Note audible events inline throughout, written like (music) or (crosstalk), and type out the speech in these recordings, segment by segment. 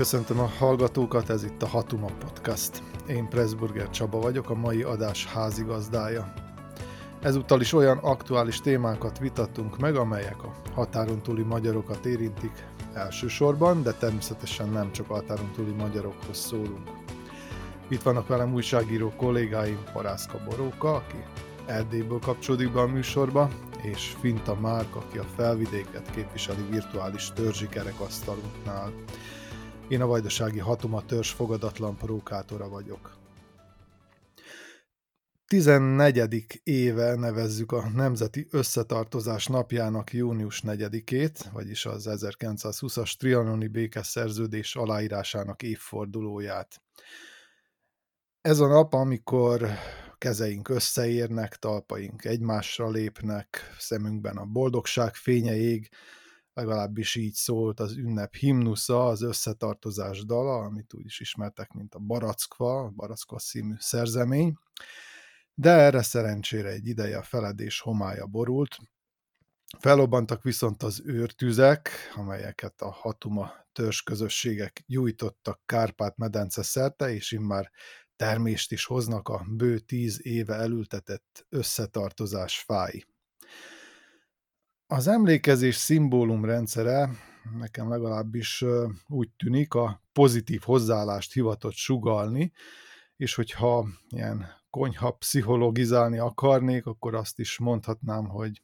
Köszöntöm a hallgatókat, ez itt a Hatuma Podcast. Én Pressburger Csaba vagyok, a mai adás házigazdája. Ezúttal is olyan aktuális témákat vitattunk meg, amelyek a határon túli magyarokat érintik elsősorban, de természetesen nem csak a határon túli magyarokhoz szólunk. Itt vannak velem újságíró kollégáim, Parászka Boróka, aki Erdélyből kapcsolódik be a műsorba, és Finta Márk, aki a felvidéket képviseli virtuális törzsi kerekasztalunknál. Én a Vajdasági Hatuma törzs fogadatlan prókátora vagyok. 14. éve nevezzük a Nemzeti Összetartozás napjának június 4-ét, vagyis az 1920-as trianoni békeszerződés aláírásának évfordulóját. Ez a nap, amikor kezeink összeérnek, talpaink egymásra lépnek, szemünkben a boldogság fénye ég, legalábbis így szólt az ünnep himnusza, az összetartozás dala, amit úgy is ismertek, mint a Barackva, a Barackva színű szerzemény. De erre szerencsére egy ideje a feledés homája borult. Felobbantak viszont az őrtüzek, amelyeket a Hatuma közösségek gyújtottak Kárpát-medence szerte, és immár termést is hoznak a bő tíz éve elültetett összetartozás fái. Az emlékezés szimbólum rendszere nekem legalábbis úgy tűnik, a pozitív hozzáállást hivatott sugalni, és hogyha ilyen konyha pszichologizálni akarnék, akkor azt is mondhatnám, hogy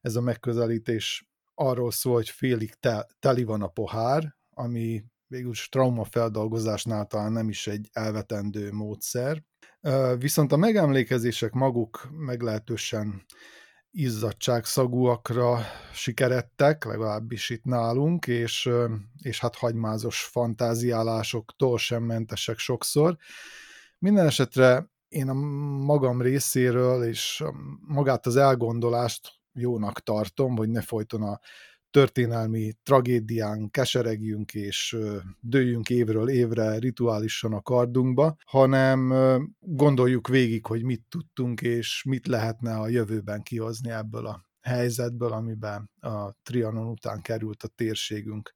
ez a megközelítés arról szól, hogy félig te, teli van a pohár, ami végülis traumafeldolgozásnál talán nem is egy elvetendő módszer. Viszont a megemlékezések maguk meglehetősen izzadságszagúakra sikerettek, legalábbis itt nálunk, és, és hát hagymázos fantáziálásoktól sem mentesek sokszor. Minden esetre én a magam részéről, és magát az elgondolást jónak tartom, hogy ne folyton a történelmi tragédián keseregjünk és dőjünk évről évre rituálisan a kardunkba, hanem gondoljuk végig, hogy mit tudtunk és mit lehetne a jövőben kihozni ebből a helyzetből, amiben a Trianon után került a térségünk.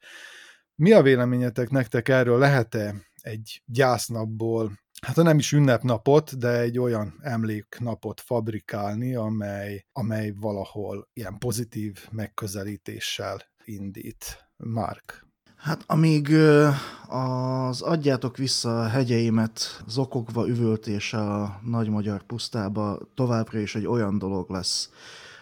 Mi a véleményetek nektek erről? Lehet-e egy gyásznapból hát ha nem is ünnepnapot, de egy olyan emléknapot fabrikálni, amely, amely valahol ilyen pozitív megközelítéssel indít. Mark. Hát amíg az adjátok vissza a hegyeimet zokogva üvöltése a nagy magyar pusztába továbbra is egy olyan dolog lesz,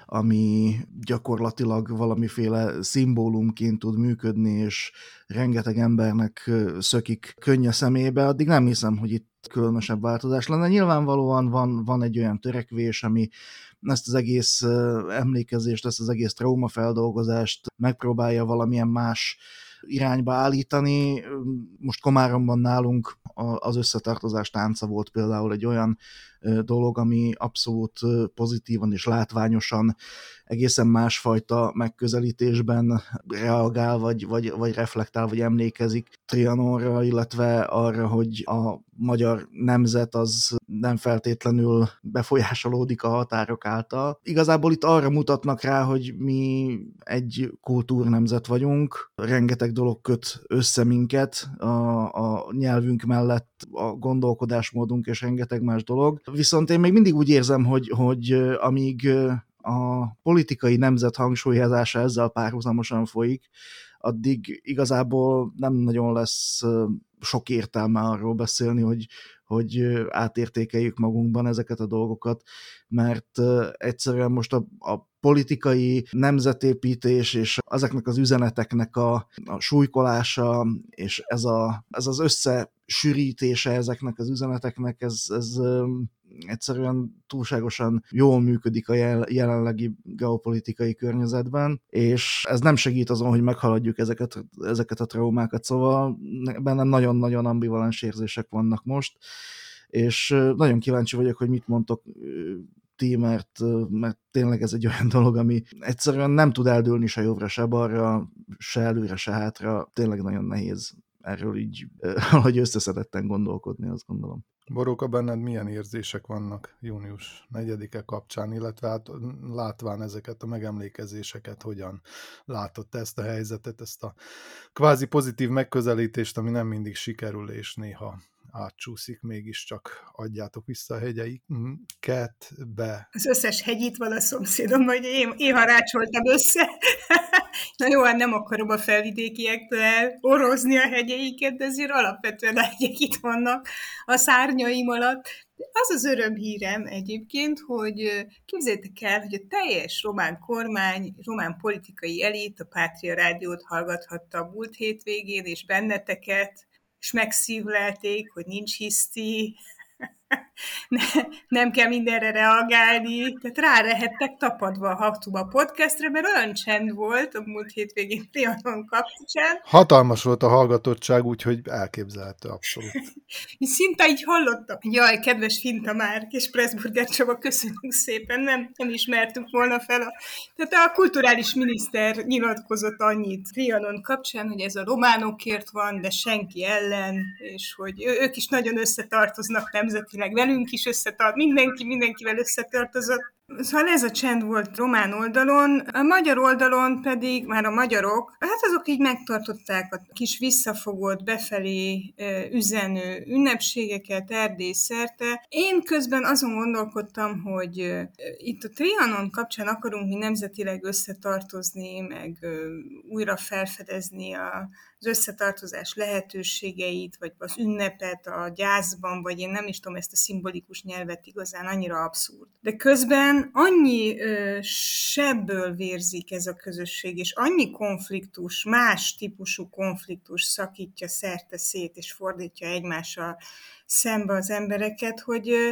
ami gyakorlatilag valamiféle szimbólumként tud működni, és rengeteg embernek szökik könnye szemébe, addig nem hiszem, hogy itt különösebb változás lenne. Nyilvánvalóan van, van egy olyan törekvés, ami ezt az egész emlékezést, ezt az egész traumafeldolgozást megpróbálja valamilyen más irányba állítani. Most Komáromban nálunk az összetartozás tánca volt például egy olyan dolog, ami abszolút pozitívan és látványosan egészen másfajta megközelítésben reagál, vagy, vagy, vagy reflektál, vagy emlékezik Trianonra, illetve arra, hogy a magyar nemzet az nem feltétlenül befolyásolódik a határok által. Igazából itt arra mutatnak rá, hogy mi egy kultúrnemzet vagyunk, rengeteg dolog köt össze minket, a, a nyelvünk mellett a gondolkodásmódunk és rengeteg más dolog. Viszont én még mindig úgy érzem, hogy, hogy amíg a politikai nemzet hangsúlyozása ezzel párhuzamosan folyik, addig igazából nem nagyon lesz sok értelme arról beszélni, hogy, hogy átértékeljük magunkban ezeket a dolgokat, mert egyszerűen most a, a politikai nemzetépítés és ezeknek az üzeneteknek a, a súlykolása, és ez, a, ez az összesűrítése ezeknek az üzeneteknek, ez, ez egyszerűen túlságosan jól működik a jelenlegi geopolitikai környezetben, és ez nem segít azon, hogy meghaladjuk ezeket, ezeket a traumákat, szóval bennem nagyon-nagyon ambivalens érzések vannak most, és nagyon kíváncsi vagyok, hogy mit mondtok ti, mert, mert tényleg ez egy olyan (laughs) dolog, ami egyszerűen nem tud eldőlni se jobbra, se balra, se előre, se hátra, tényleg nagyon nehéz erről így, (laughs) hogy összeszedetten gondolkodni, azt gondolom. Boróka, benned milyen érzések vannak június 4-e kapcsán, illetve hát látván ezeket a megemlékezéseket, hogyan látott ezt a helyzetet, ezt a kvázi pozitív megközelítést, ami nem mindig sikerül, és néha átcsúszik, mégiscsak adjátok vissza a hegyeiket be. Az összes hegyit van a szomszédom, hogy én, én harácsoltam össze. (laughs) Na jó, hát nem akarom a felvidékiektől orozni a hegyeiket, de azért alapvetően a hegyek itt vannak a szárnyaim alatt. De az az örömhírem egyébként, hogy képzeljétek el, hogy a teljes román kormány, román politikai elit a Pátria Rádiót hallgathatta a múlt hétvégén, és benneteket, és megszívlelték, hogy nincs hiszti, (laughs) ne, nem kell mindenre reagálni, tehát rá lehettek tapadva a Haktuba podcastre, mert olyan csend volt a múlt hétvégén Trianon kapcsán. Hatalmas volt a hallgatottság, úgyhogy elképzelhető abszolút. (laughs) Szinte így hallottam. Jaj, kedves Finta Márk és Pressburger Csaba, köszönjük szépen, nem, nem ismertük volna fel. A... Tehát a kulturális miniszter nyilatkozott annyit Trianon kapcsán, hogy ez a románokért van, de senki ellen, és hogy ők is nagyon összetartoznak nemzetileg velünk, velünk is összetart, mindenki mindenkivel összetartozott. Szóval ez a csend volt román oldalon, a magyar oldalon pedig már a magyarok, hát azok így megtartották a kis visszafogott, befelé üzenő ünnepségeket Erdély szerte. Én közben azon gondolkodtam, hogy itt a Trianon kapcsán akarunk mi nemzetileg összetartozni, meg újra felfedezni a, az összetartozás lehetőségeit, vagy az ünnepet a gyászban, vagy én nem is tudom ezt a szimbolikus nyelvet igazán, annyira abszurd. De közben annyi ö, sebből vérzik ez a közösség, és annyi konfliktus, más típusú konfliktus szakítja szerte szét, és fordítja egymással szembe az embereket, hogy ö,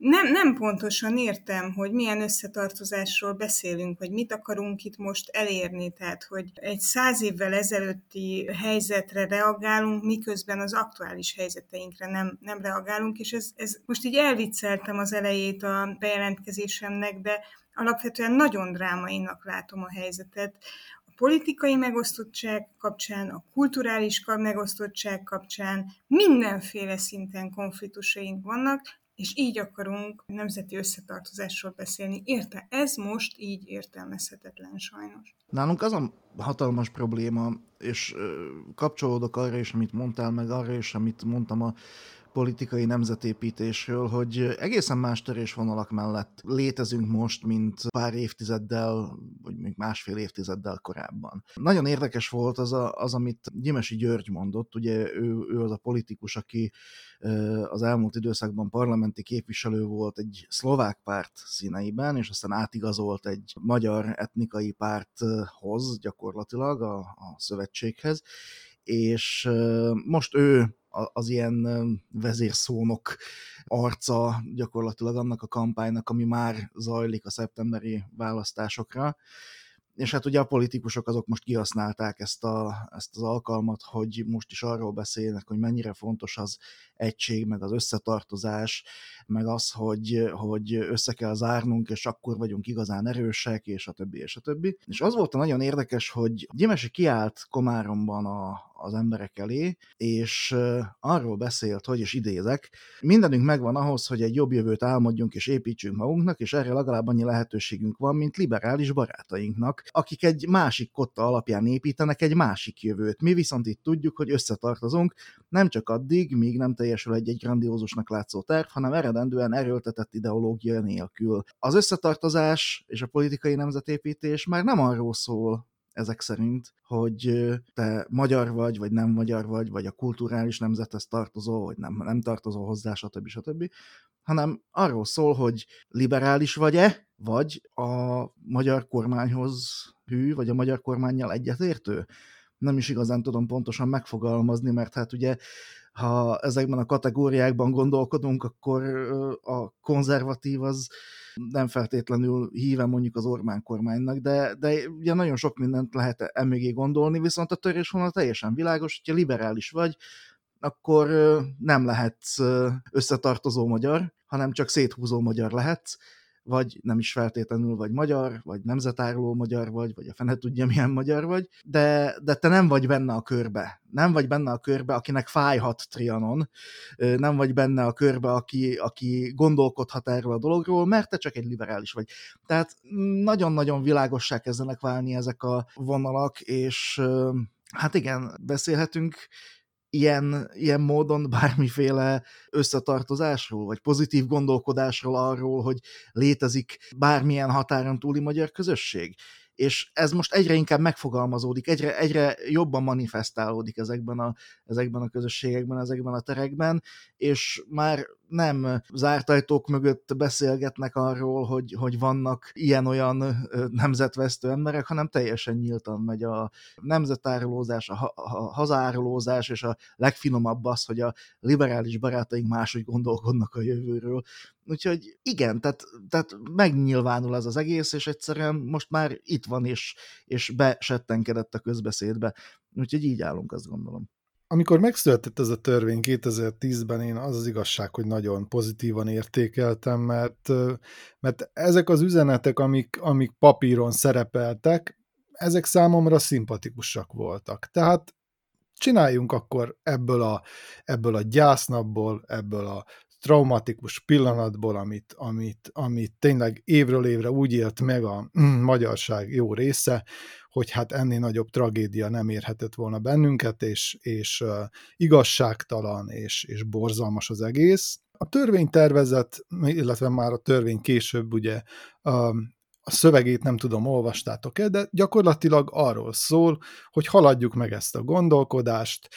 nem, nem pontosan értem, hogy milyen összetartozásról beszélünk, hogy mit akarunk itt most elérni, tehát hogy egy száz évvel ezelőtti helyzetre reagálunk, miközben az aktuális helyzeteinkre nem, nem reagálunk, és ez, ez most így elvicceltem az elejét a bejelentkezésemnek, de alapvetően nagyon drámainak látom a helyzetet. A politikai megosztottság kapcsán, a kulturális megosztottság kapcsán mindenféle szinten konfliktusaink vannak, és így akarunk nemzeti összetartozásról beszélni. Érte? Ez most így értelmezhetetlen sajnos. Nálunk az a hatalmas probléma, és kapcsolódok arra is, amit mondtál, meg arra is, amit mondtam a politikai nemzetépítésről, hogy egészen más törésvonalak mellett létezünk most, mint pár évtizeddel, vagy még másfél évtizeddel korábban. Nagyon érdekes volt az, a, az amit Gyimesi György mondott, ugye ő, ő az a politikus, aki az elmúlt időszakban parlamenti képviselő volt egy szlovák párt színeiben, és aztán átigazolt egy magyar etnikai párthoz gyakorlatilag, a, a szövetséghez, és most ő az ilyen vezérszónok arca gyakorlatilag annak a kampánynak, ami már zajlik a szeptemberi választásokra. És hát ugye a politikusok azok most kihasználták ezt, a, ezt az alkalmat, hogy most is arról beszélnek, hogy mennyire fontos az egység, meg az összetartozás, meg az, hogy, hogy össze kell zárnunk, és akkor vagyunk igazán erősek, és a többi, és a többi. És az volt a nagyon érdekes, hogy Gyimesi kiállt Komáromban a, az emberek elé, és arról beszélt, hogy, és idézek, mindenünk megvan ahhoz, hogy egy jobb jövőt álmodjunk és építsünk magunknak, és erre legalább annyi lehetőségünk van, mint liberális barátainknak, akik egy másik kotta alapján építenek egy másik jövőt. Mi viszont itt tudjuk, hogy összetartozunk, nem csak addig, míg nem teljesül egy-egy grandiózusnak látszó terv, hanem eredendően erőltetett ideológia nélkül. Az összetartozás és a politikai nemzetépítés már nem arról szól, ezek szerint, hogy te magyar vagy, vagy nem magyar vagy, vagy a kulturális nemzethez tartozol, vagy nem, nem tartozol hozzá, stb. stb. hanem arról szól, hogy liberális vagy-e, vagy a magyar kormányhoz hű, vagy a magyar kormányjal egyetértő. Nem is igazán tudom pontosan megfogalmazni, mert hát ugye ha ezekben a kategóriákban gondolkodunk, akkor a konzervatív az nem feltétlenül híve mondjuk az Orbán kormánynak, de, de ugye nagyon sok mindent lehet emögé gondolni, viszont a törésvonal teljesen világos, hogyha liberális vagy, akkor nem lehetsz összetartozó magyar, hanem csak széthúzó magyar lehetsz, vagy nem is feltétlenül vagy magyar, vagy nemzetáruló magyar vagy, vagy a fene tudja milyen magyar vagy, de, de te nem vagy benne a körbe. Nem vagy benne a körbe, akinek fájhat Trianon, nem vagy benne a körbe, aki, aki gondolkodhat erről a dologról, mert te csak egy liberális vagy. Tehát nagyon-nagyon világossá kezdenek válni ezek a vonalak, és hát igen, beszélhetünk ilyen, ilyen módon bármiféle összetartozásról, vagy pozitív gondolkodásról arról, hogy létezik bármilyen határon túli magyar közösség? És ez most egyre inkább megfogalmazódik, egyre, egyre jobban manifestálódik ezekben a, ezekben a közösségekben, ezekben a terekben, és már nem zárt ajtók mögött beszélgetnek arról, hogy, hogy vannak ilyen-olyan nemzetvesztő emberek, hanem teljesen nyíltan megy a nemzetárulózás, a, ha- a hazárulózás, és a legfinomabb az, hogy a liberális barátaink máshogy gondolkodnak a jövőről. Úgyhogy igen, tehát, tehát megnyilvánul ez az egész, és egyszerűen most már itt van, és, és besettenkedett a közbeszédbe. Úgyhogy így állunk, azt gondolom. Amikor megszületett ez a törvény 2010-ben, én az az igazság, hogy nagyon pozitívan értékeltem, mert, mert ezek az üzenetek, amik, amik papíron szerepeltek, ezek számomra szimpatikusak voltak. Tehát csináljunk akkor ebből a, ebből a gyásznapból, ebből a traumatikus pillanatból, amit, amit, amit tényleg évről évre úgy élt meg a magyarság jó része, hogy hát ennél nagyobb tragédia nem érhetett volna bennünket, és, és uh, igazságtalan és, és borzalmas az egész. A törvénytervezet, illetve már a törvény később ugye uh, a szövegét nem tudom, olvastátok-e, de gyakorlatilag arról szól, hogy haladjuk meg ezt a gondolkodást,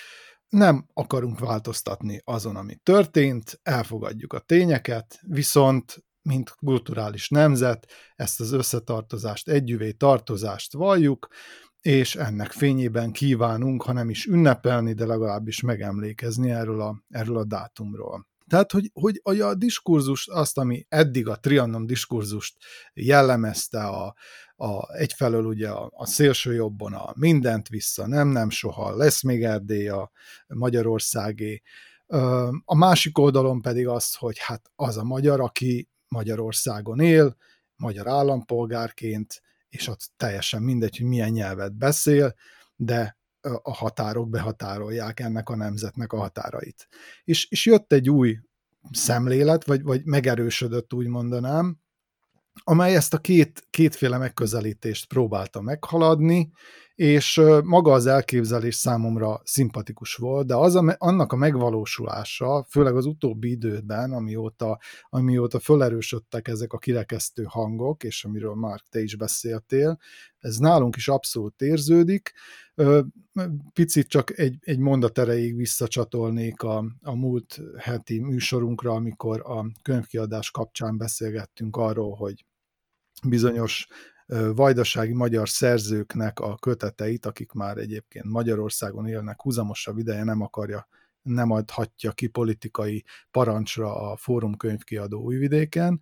nem akarunk változtatni azon, ami történt, elfogadjuk a tényeket, viszont mint kulturális nemzet, ezt az összetartozást, együvé tartozást valljuk, és ennek fényében kívánunk, ha nem is ünnepelni, de legalábbis megemlékezni erről a, erről a dátumról. Tehát, hogy, hogy a diskurzust, azt, ami eddig a Trianon diskurzust jellemezte, a, a, egyfelől ugye a, a szélső jobbon a mindent vissza, nem, nem soha, lesz még Erdély a Magyarországé, a másik oldalon pedig az, hogy hát az a magyar, aki Magyarországon él, magyar állampolgárként, és ott teljesen mindegy, hogy milyen nyelvet beszél, de a határok behatárolják ennek a nemzetnek a határait. És, és jött egy új szemlélet, vagy, vagy megerősödött, úgy mondanám, amely ezt a két, kétféle megközelítést próbálta meghaladni, és maga az elképzelés számomra szimpatikus volt, de az a, annak a megvalósulása, főleg az utóbbi időben, amióta, amióta felerősödtek ezek a kirekesztő hangok, és amiről már te is beszéltél, ez nálunk is abszolút érződik. Picit csak egy, egy mondat erejéig visszacsatolnék a, a múlt heti műsorunkra, amikor a könyvkiadás kapcsán beszélgettünk arról, hogy bizonyos vajdasági magyar szerzőknek a köteteit, akik már egyébként Magyarországon élnek húzamosabb ideje, nem akarja nem adhatja ki politikai parancsra a Fórum könyvkiadó Újvidéken.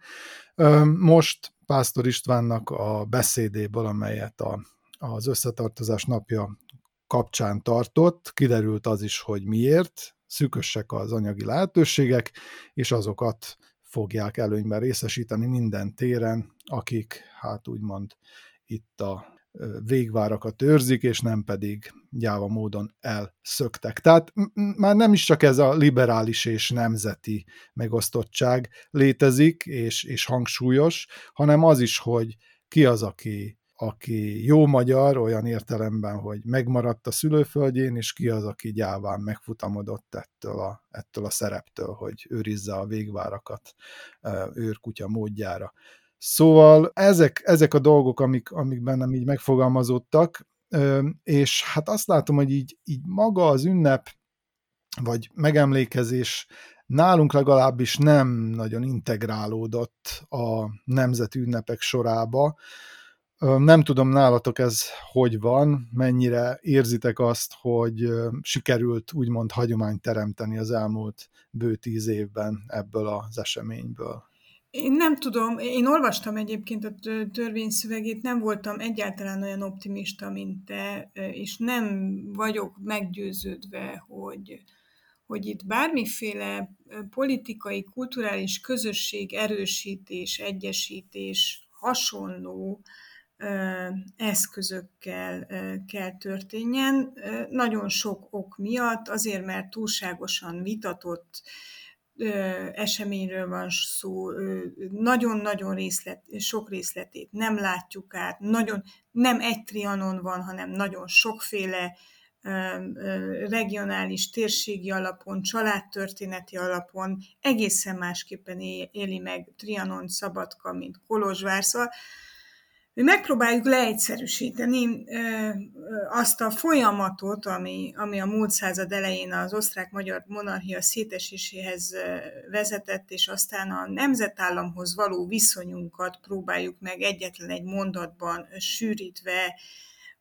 Most Pásztor Istvánnak a beszédéből, amelyet a, az összetartozás napja kapcsán tartott, kiderült az is, hogy miért, szűkösek az anyagi lehetőségek, és azokat fogják előnyben részesíteni minden téren, akik hát úgymond itt a végvárakat őrzik, és nem pedig gyáva módon elszöktek. Tehát már nem is csak ez a liberális és nemzeti megosztottság létezik, és, és hangsúlyos, hanem az is, hogy ki az, aki aki jó magyar, olyan értelemben, hogy megmaradt a szülőföldjén, és ki az, aki gyáván megfutamodott ettől a, ettől a szereptől, hogy őrizze a végvárakat őrkutya módjára. Szóval ezek, ezek a dolgok, amik, amik bennem így megfogalmazódtak, és hát azt látom, hogy így, így maga az ünnep, vagy megemlékezés nálunk legalábbis nem nagyon integrálódott a nemzeti ünnepek sorába, nem tudom nálatok ez hogy van, mennyire érzitek azt, hogy sikerült úgymond hagyományt teremteni az elmúlt bő tíz évben ebből az eseményből. Én nem tudom, én olvastam egyébként a törvényszövegét, nem voltam egyáltalán olyan optimista, mint te, és nem vagyok meggyőződve, hogy, hogy itt bármiféle politikai, kulturális közösség erősítés, egyesítés, hasonló eszközökkel kell történjen. Nagyon sok ok miatt, azért mert túlságosan vitatott eseményről van szó, nagyon-nagyon részlet, sok részletét nem látjuk át, nagyon, nem egy trianon van, hanem nagyon sokféle regionális, térségi alapon, családtörténeti alapon egészen másképpen éli meg Trianon, Szabadka, mint Kolozsvár. Szóval mi megpróbáljuk leegyszerűsíteni azt a folyamatot, ami, ami a múlt század elején az osztrák-magyar monarchia széteséséhez vezetett, és aztán a nemzetállamhoz való viszonyunkat próbáljuk meg egyetlen egy mondatban sűrítve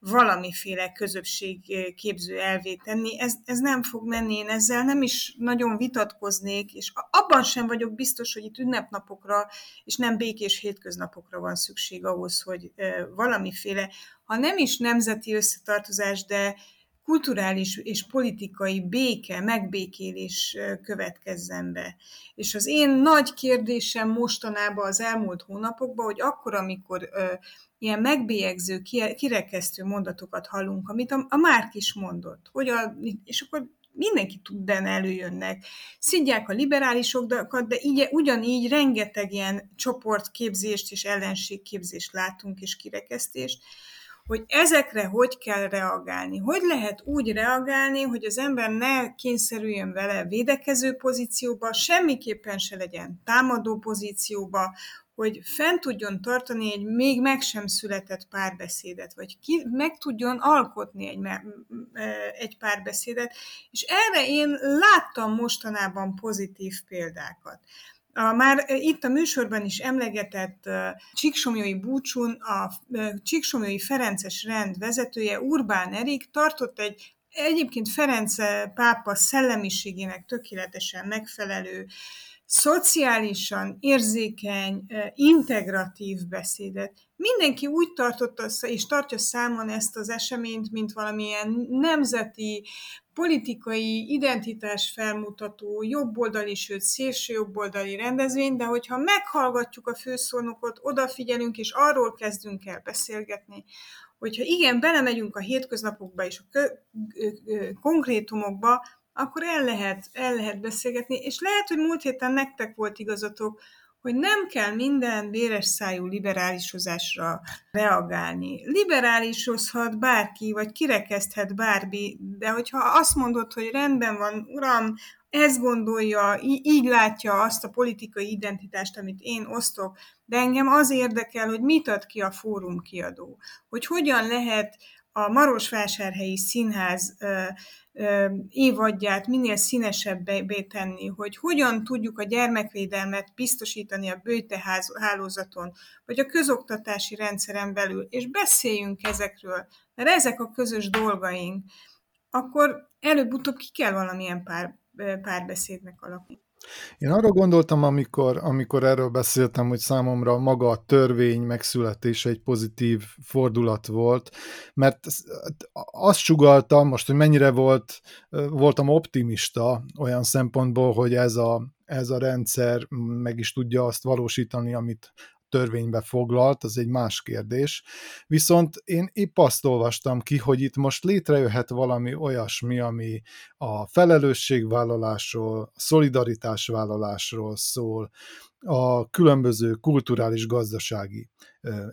valamiféle közösségképző elvét tenni. Ez, ez nem fog menni, én ezzel nem is nagyon vitatkoznék, és abban sem vagyok biztos, hogy itt ünnepnapokra és nem békés hétköznapokra van szükség ahhoz, hogy valamiféle, ha nem is nemzeti összetartozás, de kulturális és politikai béke, megbékélés következzen be. És az én nagy kérdésem mostanában az elmúlt hónapokban, hogy akkor, amikor ilyen megbélyegző, kirekesztő mondatokat hallunk, amit a, a Márk is mondott, hogy a, és akkor mindenki tudden előjönnek. Szidják a liberálisokat, de így, ugyanígy rengeteg ilyen csoportképzést és ellenségképzést látunk és kirekesztést, hogy ezekre hogy kell reagálni. Hogy lehet úgy reagálni, hogy az ember ne kényszerüljön vele védekező pozícióba, semmiképpen se legyen támadó pozícióba, hogy fent tudjon tartani egy még meg sem született párbeszédet, vagy ki, meg tudjon alkotni egy, egy párbeszédet, és erre én láttam mostanában pozitív példákat. A már itt a műsorban is emlegetett Csíksomjói búcsún a Csíksomjói Ferences rend vezetője Urbán Erik tartott egy egyébként Ferenc pápa szellemiségének tökéletesen megfelelő szociálisan érzékeny, integratív beszédet. Mindenki úgy tartotta és tartja számon ezt az eseményt, mint valamilyen nemzeti, politikai identitás felmutató, jobboldali, sőt szélső jobboldali rendezvény, de hogyha meghallgatjuk a főszónokot, odafigyelünk, és arról kezdünk el beszélgetni, hogyha igen, belemegyünk a hétköznapokba és a kö- konkrétumokba, akkor el lehet, el lehet beszélgetni, és lehet, hogy múlt héten nektek volt igazatok, hogy nem kell minden véres szájú liberálisozásra reagálni. Liberálisozhat bárki, vagy kirekeszthet bármi, de hogyha azt mondod, hogy rendben van, uram, ezt gondolja, így látja azt a politikai identitást, amit én osztok, de engem az érdekel, hogy mit ad ki a fórum kiadó, hogy hogyan lehet a Marosvásárhelyi Színház évadját minél színesebbé tenni, hogy hogyan tudjuk a gyermekvédelmet biztosítani a bőte hálózaton, vagy a közoktatási rendszeren belül, és beszéljünk ezekről, mert ezek a közös dolgaink, akkor előbb-utóbb ki kell valamilyen pár, párbeszédnek alakulni. Én arra gondoltam, amikor, amikor erről beszéltem, hogy számomra maga a törvény megszületése egy pozitív fordulat volt, mert azt sugaltam most, hogy mennyire volt, voltam optimista olyan szempontból, hogy ez a, ez a rendszer meg is tudja azt valósítani, amit törvénybe foglalt, az egy más kérdés. Viszont én épp azt olvastam ki, hogy itt most létrejöhet valami olyasmi, ami a felelősségvállalásról, a szolidaritásvállalásról szól, a különböző kulturális, gazdasági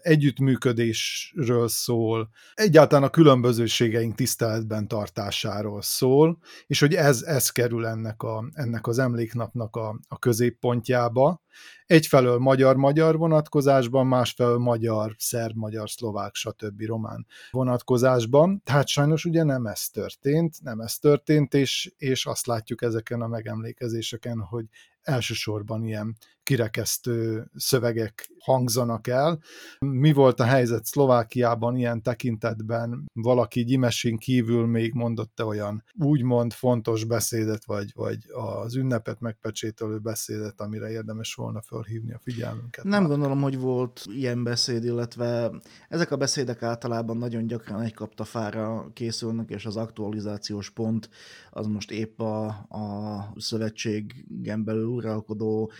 együttműködésről szól, egyáltalán a különbözőségeink tiszteletben tartásáról szól, és hogy ez, ez kerül ennek, a, ennek az emléknapnak a, a középpontjába. Egyfelől magyar-magyar vonatkozásban, másfelől magyar, szerb, magyar, szlovák, stb. román vonatkozásban. Tehát sajnos ugye nem ez történt, nem ez történt, és, és azt látjuk ezeken a megemlékezéseken, hogy elsősorban ilyen kirekesztő szövegek hangzanak el. Mi volt a helyzet Szlovákiában ilyen tekintetben? Valaki gyimesén kívül még mondott-e olyan úgymond fontos beszédet, vagy, vagy az ünnepet megpecsételő beszédet, amire érdemes volna felhívni a figyelmünket? Nem már. gondolom, hogy volt ilyen beszéd, illetve ezek a beszédek általában nagyon gyakran egy kaptafára készülnek, és az aktualizációs pont az most épp a, a szövetségen belül uralkodó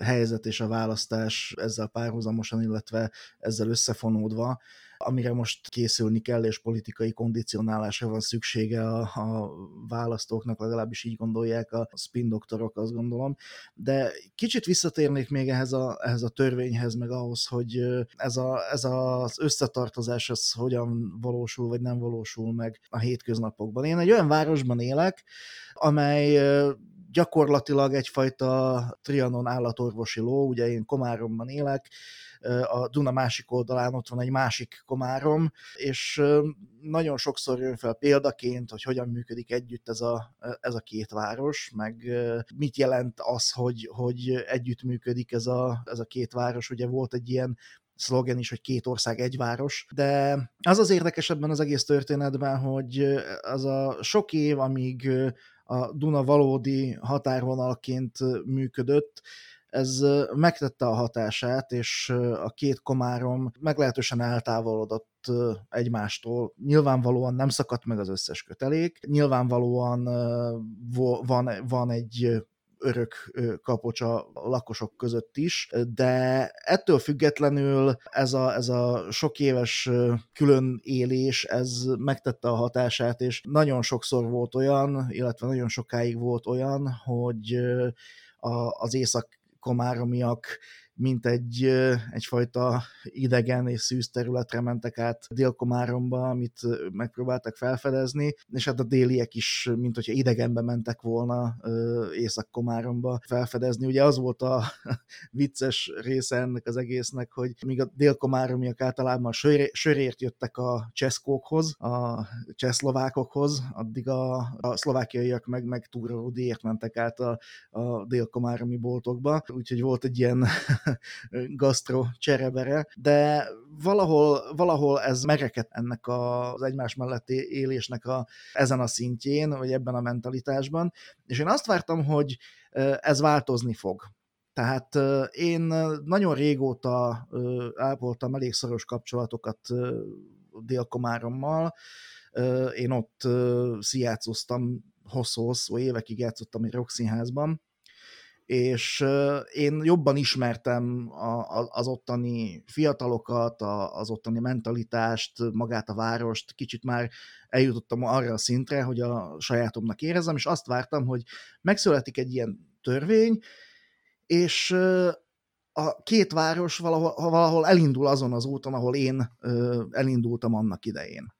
helyzet és a választás ezzel párhuzamosan, illetve ezzel összefonódva, amire most készülni kell, és politikai kondicionálásra van szüksége a, a választóknak, legalábbis így gondolják a spin doktorok, azt gondolom. De kicsit visszatérnék még ehhez a, ehhez a törvényhez, meg ahhoz, hogy ez, a, ez az összetartozás az hogyan valósul, vagy nem valósul meg a hétköznapokban. Én egy olyan városban élek, amely gyakorlatilag egyfajta Trianon állatorvosi ló, ugye én Komáromban élek, a Duna másik oldalán ott van egy másik Komárom, és nagyon sokszor jön fel példaként, hogy hogyan működik együtt ez a, ez a két város, meg mit jelent az, hogy, hogy együtt működik ez a, ez a két város. Ugye volt egy ilyen szlogen is, hogy két ország, egy város, de az az érdekes ebben az egész történetben, hogy az a sok év, amíg a Duna valódi határvonalként működött, ez megtette a hatását, és a két komárom meglehetősen eltávolodott egymástól. Nyilvánvalóan nem szakadt meg az összes kötelék, nyilvánvalóan van, van egy örök kapocs a lakosok között is, de ettől függetlenül ez a, ez a sok éves külön élés, ez megtette a hatását, és nagyon sokszor volt olyan, illetve nagyon sokáig volt olyan, hogy az észak komáromiak mint egy, egyfajta idegen és szűz területre mentek át Dél-Komáromba, amit megpróbáltak felfedezni, és hát a déliek is, mint hogyha idegenbe mentek volna Észak-Komáromba felfedezni. Ugye az volt a (laughs) vicces része ennek az egésznek, hogy míg a dél-komáromiak általában sörért jöttek a cseszkókhoz, a csehszlovákokhoz, addig a, a szlovákiaiak meg, meg túrorudéért mentek át a, a dél-komáromi boltokba, úgyhogy volt egy ilyen (laughs) (laughs) gasztro cserebere, de valahol, valahol ez merekedt ennek az egymás melletti élésnek a, ezen a szintjén, vagy ebben a mentalitásban, és én azt vártam, hogy ez változni fog. Tehát én nagyon régóta ápoltam elég szoros kapcsolatokat Dél-Komárommal, én ott szijátszoztam hosszú-hosszú évekig játszottam egy rockszínházban, és én jobban ismertem az ottani fiatalokat, az ottani mentalitást, magát a várost, kicsit már eljutottam arra a szintre, hogy a sajátomnak érezem, és azt vártam, hogy megszületik egy ilyen törvény, és a két város valahol, valahol elindul azon az úton, ahol én elindultam annak idején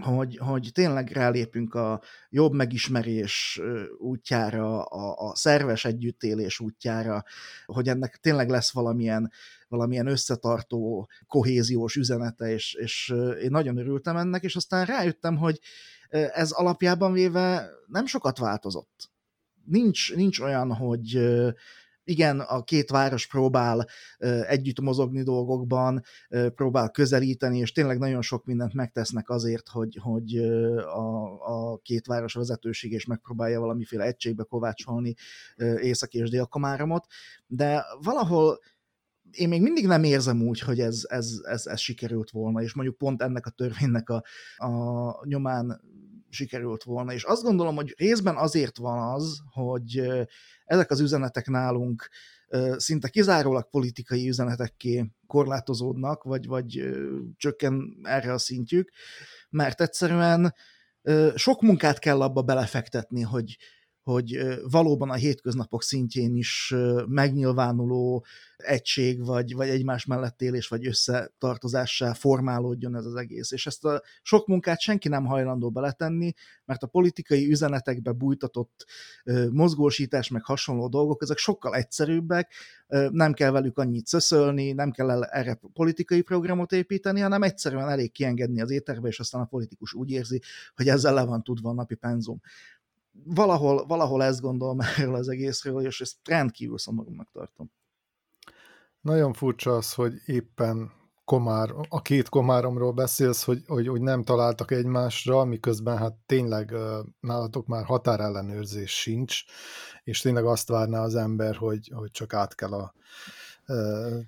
hogy, hogy tényleg rálépünk a jobb megismerés útjára, a, a szerves együttélés útjára, hogy ennek tényleg lesz valamilyen, valamilyen összetartó, kohéziós üzenete, és, és én nagyon örültem ennek, és aztán rájöttem, hogy ez alapjában véve nem sokat változott. Nincs, nincs olyan, hogy igen, a két város próbál együtt mozogni dolgokban, próbál közelíteni, és tényleg nagyon sok mindent megtesznek azért, hogy, hogy a, a két város vezetőség is megpróbálja valamiféle egységbe kovácsolni Észak és Dél-Komáromot, de valahol én még mindig nem érzem úgy, hogy ez, ez, ez, ez sikerült volna, és mondjuk pont ennek a törvénynek a, a nyomán sikerült volna. És azt gondolom, hogy részben azért van az, hogy ezek az üzenetek nálunk szinte kizárólag politikai üzenetekké korlátozódnak, vagy, vagy csökken erre a szintjük, mert egyszerűen sok munkát kell abba belefektetni, hogy, hogy valóban a hétköznapok szintjén is megnyilvánuló egység, vagy, vagy egymás mellett élés, vagy összetartozással formálódjon ez az egész. És ezt a sok munkát senki nem hajlandó beletenni, mert a politikai üzenetekbe bújtatott mozgósítás, meg hasonló dolgok, ezek sokkal egyszerűbbek, nem kell velük annyit szöszölni, nem kell erre politikai programot építeni, hanem egyszerűen elég kiengedni az éterbe, és aztán a politikus úgy érzi, hogy ezzel le van tudva a napi penzum valahol, valahol ezt gondolom erről az egészről, és ezt rendkívül szomorúnak tartom. Nagyon furcsa az, hogy éppen komár, a két komáromról beszélsz, hogy, hogy, hogy nem találtak egymásra, miközben hát tényleg nálatok már határellenőrzés sincs, és tényleg azt várná az ember, hogy, hogy csak át kell a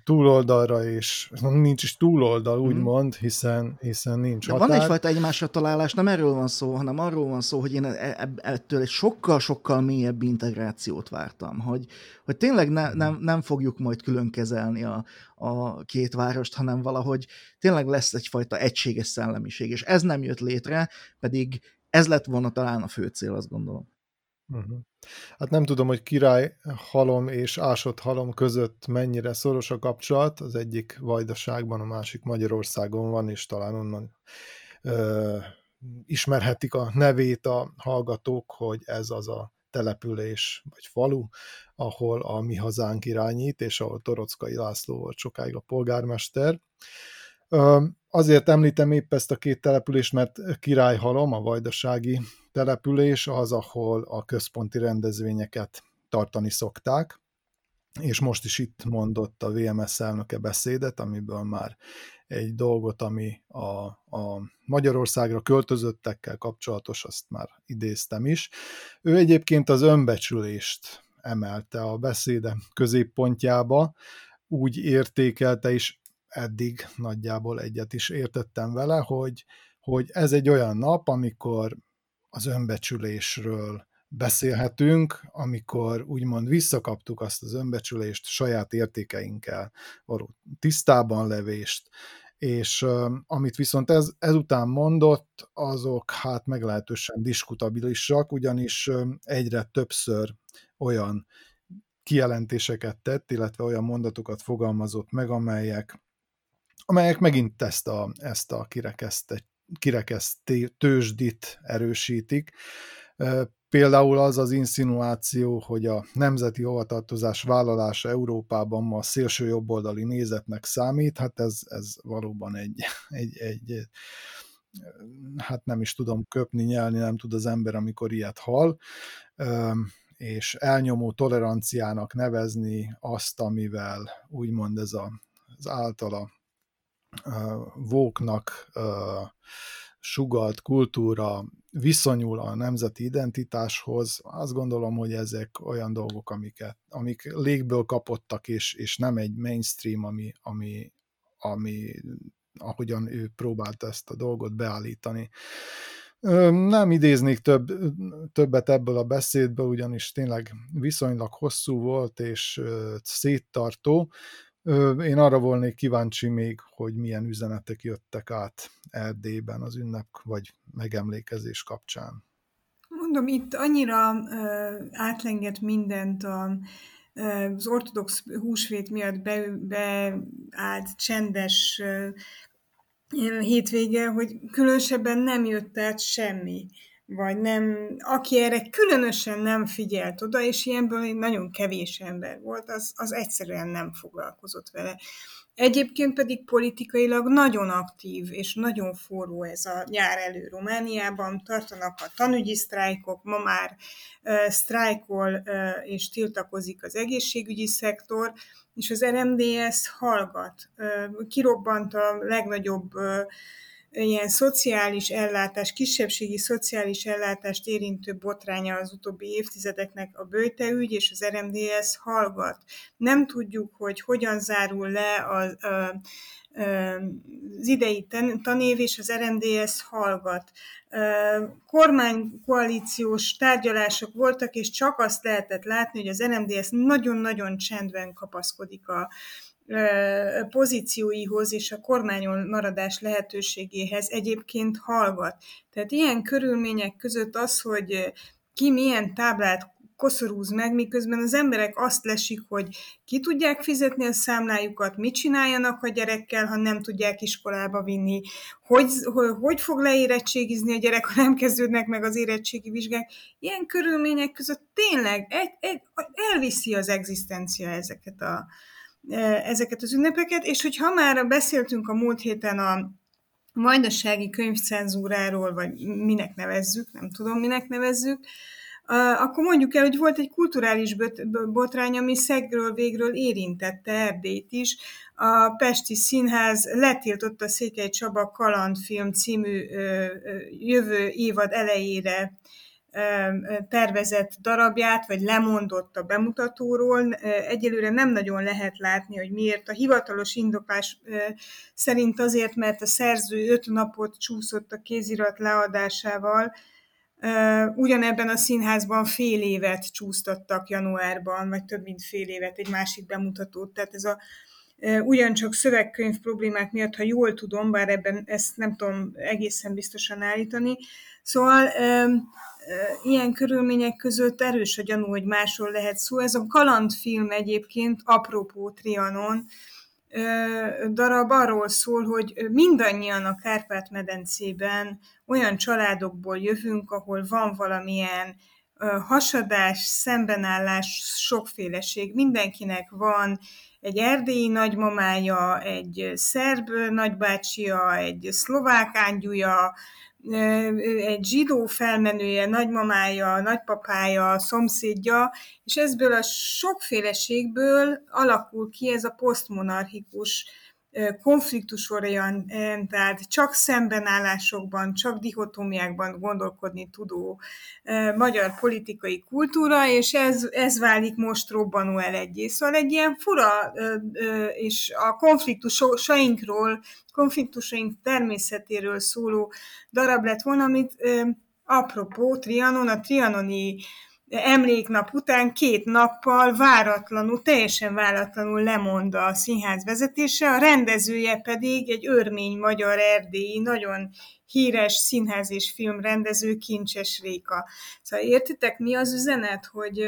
túloldalra, és nincs is túloldal, mhm. úgymond, hiszen, hiszen nincs De határ. Van egyfajta egymásra találás, nem erről van szó, hanem arról van szó, hogy én e, e, ettől egy sokkal-sokkal mélyebb integrációt vártam, hogy, hogy tényleg ne, mhm. nem, nem fogjuk majd külön kezelni a, a két várost, hanem valahogy tényleg lesz egyfajta egységes szellemiség, és ez nem jött létre, pedig ez lett volna talán a fő cél, azt gondolom. Uh-huh. Hát nem tudom, hogy király halom és ásott halom között mennyire szoros a kapcsolat, az egyik Vajdaságban, a másik Magyarországon van, és talán onnan ö, ismerhetik a nevét a hallgatók, hogy ez az a település vagy falu, ahol a mi hazánk irányít, és ahol Torockai László volt sokáig a polgármester. Azért említem épp ezt a két települést, mert Királyhalom, a vajdasági település az, ahol a központi rendezvényeket tartani szokták, és most is itt mondott a VMS elnöke beszédet, amiből már egy dolgot, ami a, a Magyarországra költözöttekkel kapcsolatos, azt már idéztem is. Ő egyébként az önbecsülést emelte a beszéde középpontjába, úgy értékelte, és eddig nagyjából egyet is értettem vele, hogy, hogy ez egy olyan nap, amikor az önbecsülésről beszélhetünk, amikor úgymond visszakaptuk azt az önbecsülést, saját értékeinkkel való tisztában levést, és uh, amit viszont ez, ezután mondott, azok hát meglehetősen diskutabilisak, ugyanis uh, egyre többször olyan kijelentéseket tett, illetve olyan mondatokat fogalmazott meg, amelyek, amelyek megint ezt a, ezt a kirekesztősdit erősítik. Például az az insinuáció, hogy a nemzeti hovatartozás vállalása Európában ma a szélső jobboldali nézetnek számít, hát ez, ez valóban egy, egy, egy hát nem is tudom köpni, nyelni nem tud az ember, amikor ilyet hall, és elnyomó toleranciának nevezni azt, amivel úgymond ez a, az általa vóknak sugalt kultúra viszonyul a nemzeti identitáshoz, azt gondolom, hogy ezek olyan dolgok, amiket, amik légből kapottak, és, és nem egy mainstream, ami, ami, ami ahogyan ő próbálta ezt a dolgot beállítani. Nem idéznék több, többet ebből a beszédből, ugyanis tényleg viszonylag hosszú volt és széttartó, én arra volnék kíváncsi még, hogy milyen üzenetek jöttek át Erdélyben az ünnep vagy megemlékezés kapcsán. Mondom, itt annyira uh, átlengett mindent a, uh, az ortodox húsvét miatt be, csendes uh, hétvége, hogy különösebben nem jött át semmi vagy nem, aki erre különösen nem figyelt oda, és ilyenből nagyon kevés ember volt, az, az egyszerűen nem foglalkozott vele. Egyébként pedig politikailag nagyon aktív és nagyon forró ez a nyár elő Romániában. Tartanak a tanügyi sztrájkok, ma már uh, sztrájkol uh, és tiltakozik az egészségügyi szektor, és az RMDS hallgat. Uh, kirobbant a legnagyobb uh, ilyen szociális ellátás, kisebbségi szociális ellátást érintő botránya az utóbbi évtizedeknek a bőteügy, és az RMDS hallgat. Nem tudjuk, hogy hogyan zárul le a, a, az idei tanév, és az RMDS hallgat. Kormánykoalíciós tárgyalások voltak, és csak azt lehetett látni, hogy az RMDS nagyon-nagyon csendben kapaszkodik a, pozícióihoz és a kormányon maradás lehetőségéhez egyébként hallgat. Tehát ilyen körülmények között az, hogy ki milyen táblát koszorúz meg, miközben az emberek azt lesik, hogy ki tudják fizetni a számlájukat, mit csináljanak a gyerekkel, ha nem tudják iskolába vinni, hogy, hogy, hogy fog leérettségizni a gyerek, ha nem kezdődnek meg az érettségi vizsgák. Ilyen körülmények között tényleg egy, egy, elviszi az egzisztencia ezeket a, ezeket az ünnepeket, és hogyha már beszéltünk a múlt héten a vajdasági könyvcenzúráról, vagy minek nevezzük, nem tudom, minek nevezzük, akkor mondjuk el, hogy volt egy kulturális botrány, ami szegről végről érintette Erdélyt is. A Pesti Színház letiltotta Székely Csaba Kalandfilm című jövő évad elejére tervezett darabját, vagy lemondott a bemutatóról. Egyelőre nem nagyon lehet látni, hogy miért. A hivatalos indoklás szerint azért, mert a szerző öt napot csúszott a kézirat leadásával, Ugyanebben a színházban fél évet csúsztattak januárban, vagy több mint fél évet egy másik bemutatót. Tehát ez a ugyancsak szövegkönyv problémák miatt, ha jól tudom, bár ebben ezt nem tudom egészen biztosan állítani. Szóval ilyen körülmények között erős a gyanú, hogy másról lehet szó. Ez a kalandfilm egyébként, apropó Trianon, darab arról szól, hogy mindannyian a Kárpát-medencében olyan családokból jövünk, ahol van valamilyen hasadás, szembenállás, sokféleség. Mindenkinek van egy erdélyi nagymamája, egy szerb nagybácsia, egy szlovák ángyúja, egy zsidó felmenője, nagymamája, nagypapája, szomszédja, és ezből a sokféleségből alakul ki ez a posztmonarchikus konfliktusorientált, csak szembenállásokban, csak dihotómiákban gondolkodni tudó magyar politikai kultúra, és ez, ez válik most robbanó el egyé. Szóval egy ilyen fura, és a konfliktusainkról, konfliktusaink természetéről szóló darab lett volna, amit apropó Trianon, a trianoni emléknap után két nappal váratlanul, teljesen váratlanul lemond a színház vezetése, a rendezője pedig egy örmény magyar erdélyi, nagyon híres színház és filmrendező Kincses Réka. Szóval értitek, mi az üzenet, hogy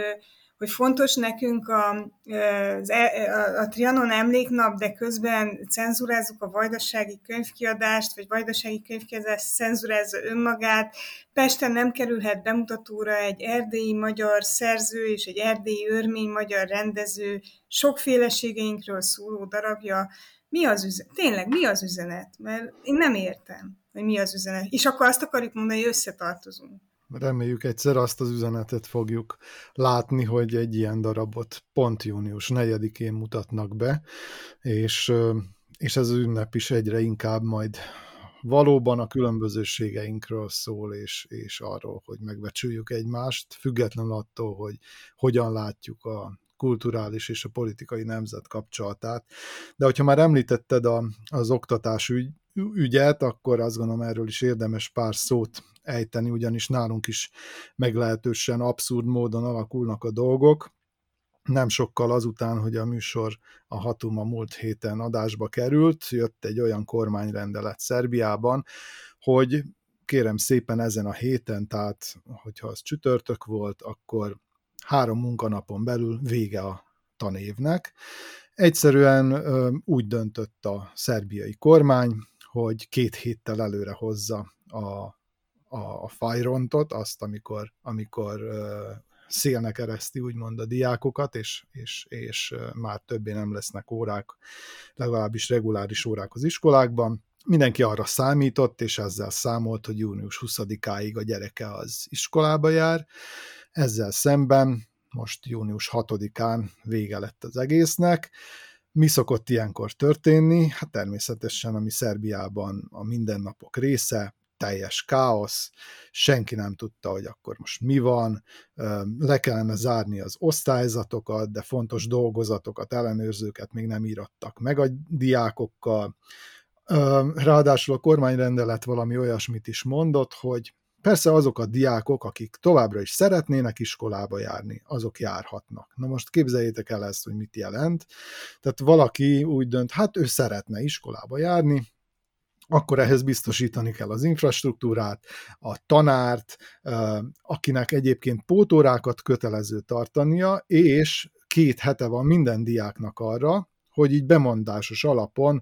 hogy fontos nekünk a, e, a, a Trianon emléknap, de közben cenzurázzuk a vajdasági könyvkiadást, vagy vajdasági könyvkiadást cenzurázza önmagát. Pesten nem kerülhet bemutatóra egy erdélyi magyar szerző és egy erdélyi örmény magyar rendező sokféleségeinkről szóló darabja. Mi az üzenet? Tényleg, mi az üzenet? Mert én nem értem, hogy mi az üzenet. És akkor azt akarjuk mondani, hogy összetartozunk reméljük egyszer azt az üzenetet fogjuk látni, hogy egy ilyen darabot pont június 4-én mutatnak be, és, és ez az ünnep is egyre inkább majd valóban a különbözőségeinkről szól, és, és arról, hogy megbecsüljük egymást, független attól, hogy hogyan látjuk a kulturális és a politikai nemzet kapcsolatát. De hogyha már említetted a, az oktatás ügy, ügyet, akkor azt gondolom erről is érdemes pár szót ejteni, ugyanis nálunk is meglehetősen abszurd módon alakulnak a dolgok. Nem sokkal azután, hogy a műsor a Hatuma múlt héten adásba került, jött egy olyan kormányrendelet Szerbiában, hogy kérem szépen ezen a héten, tehát hogyha az csütörtök volt, akkor három munkanapon belül vége a tanévnek. Egyszerűen úgy döntött a szerbiai kormány, hogy két héttel előre hozza a, a, a fajrontot, azt, amikor, amikor szélnek ereszti úgymond a diákokat, és, és, és már többé nem lesznek órák, legalábbis reguláris órák az iskolákban. Mindenki arra számított, és ezzel számolt, hogy június 20-áig a gyereke az iskolába jár. Ezzel szemben most június 6-án vége lett az egésznek. Mi szokott ilyenkor történni? Hát természetesen, ami Szerbiában a mindennapok része, teljes káosz, senki nem tudta, hogy akkor most mi van, le kellene zárni az osztályzatokat, de fontos dolgozatokat, ellenőrzőket még nem írattak meg a diákokkal. Ráadásul a kormányrendelet valami olyasmit is mondott, hogy Persze azok a diákok, akik továbbra is szeretnének iskolába járni, azok járhatnak. Na most képzeljétek el ezt, hogy mit jelent. Tehát valaki úgy dönt, hát ő szeretne iskolába járni, akkor ehhez biztosítani kell az infrastruktúrát, a tanárt, akinek egyébként pótórákat kötelező tartania, és két hete van minden diáknak arra, hogy így bemondásos alapon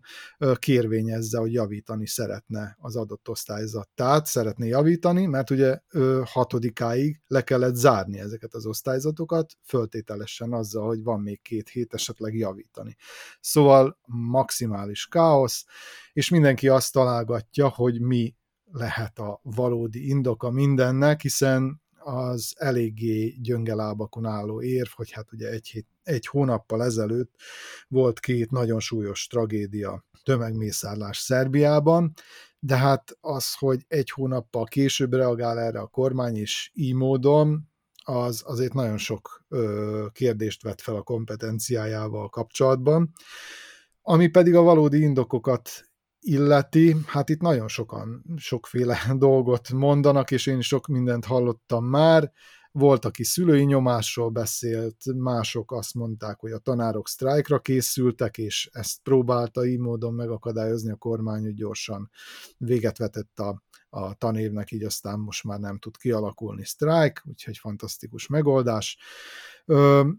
kérvényezze, hogy javítani szeretne az adott osztályzattát, szeretné javítani, mert ugye hatodikáig le kellett zárni ezeket az osztályzatokat, föltételesen azzal, hogy van még két hét esetleg javítani. Szóval maximális káosz, és mindenki azt találgatja, hogy mi lehet a valódi indoka mindennek, hiszen az eléggé gyönge lábakon álló érv, hogy hát ugye egy, hét, egy hónappal ezelőtt volt két nagyon súlyos tragédia, tömegmészárlás Szerbiában, de hát az, hogy egy hónappal később reagál erre a kormány, és így módon, az azért nagyon sok ö, kérdést vet fel a kompetenciájával kapcsolatban. Ami pedig a valódi indokokat illeti, hát itt nagyon sokan sokféle (laughs) dolgot mondanak, és én sok mindent hallottam már. Volt, aki szülői nyomásról beszélt, mások azt mondták, hogy a tanárok sztrájkra készültek, és ezt próbálta így módon megakadályozni a kormány, hogy gyorsan véget vetett a, a tanévnek, így aztán most már nem tud kialakulni sztrájk, úgyhogy fantasztikus megoldás. Ö,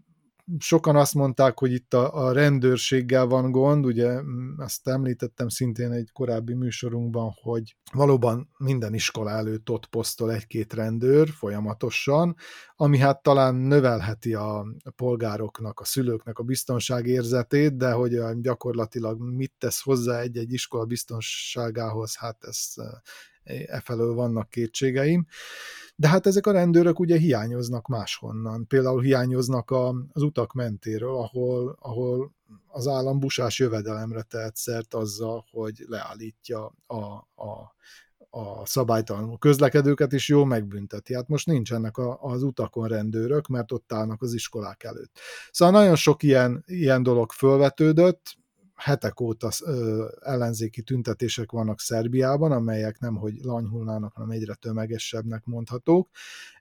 sokan azt mondták, hogy itt a, a rendőrséggel van gond, ugye ezt említettem szintén egy korábbi műsorunkban, hogy valóban minden iskola előtt ott posztol egy-két rendőr folyamatosan, ami hát talán növelheti a polgároknak, a szülőknek a biztonságérzetét, de hogy gyakorlatilag mit tesz hozzá egy-egy iskola biztonságához, hát ez e felől vannak kétségeim. De hát ezek a rendőrök ugye hiányoznak máshonnan. Például hiányoznak a, az utak mentéről, ahol, ahol az állam busás jövedelemre tehet szert azzal, hogy leállítja a, a, a szabálytalanul közlekedőket, is jó megbünteti. Hát most nincsenek a, az utakon rendőrök, mert ott állnak az iskolák előtt. Szóval nagyon sok ilyen, ilyen dolog fölvetődött, hetek óta ö, ellenzéki tüntetések vannak Szerbiában, amelyek nem hogy lanyhulnának, hanem egyre tömegesebbnek mondhatók.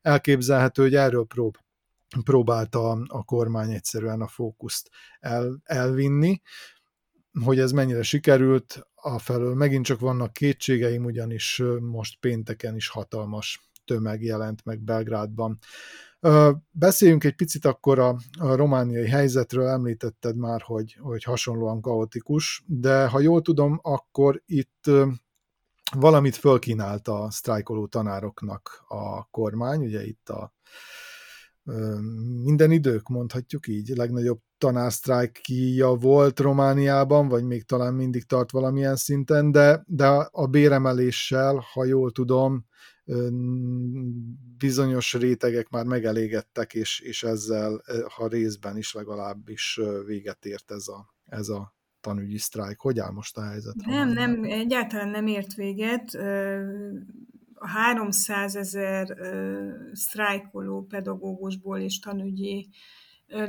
Elképzelhető, hogy erről prób próbálta a, a kormány egyszerűen a fókuszt el, elvinni. Hogy ez mennyire sikerült, afelől megint csak vannak kétségeim, ugyanis most pénteken is hatalmas tömeg jelent meg Belgrádban. Beszéljünk egy picit akkor a, a romániai helyzetről, említetted már, hogy, hogy hasonlóan kaotikus, de ha jól tudom, akkor itt valamit fölkínált a sztrájkoló tanároknak a kormány, ugye itt a minden idők, mondhatjuk így, legnagyobb tanársztrájkja volt Romániában, vagy még talán mindig tart valamilyen szinten, de, de a béremeléssel, ha jól tudom, bizonyos rétegek már megelégedtek, és, és ezzel, ha részben is legalábbis véget ért ez a, ez a tanügyi sztrájk. Hogy áll most a helyzet? Nem, nem, egyáltalán nem ért véget. A 300 ezer sztrájkoló pedagógusból és tanügyi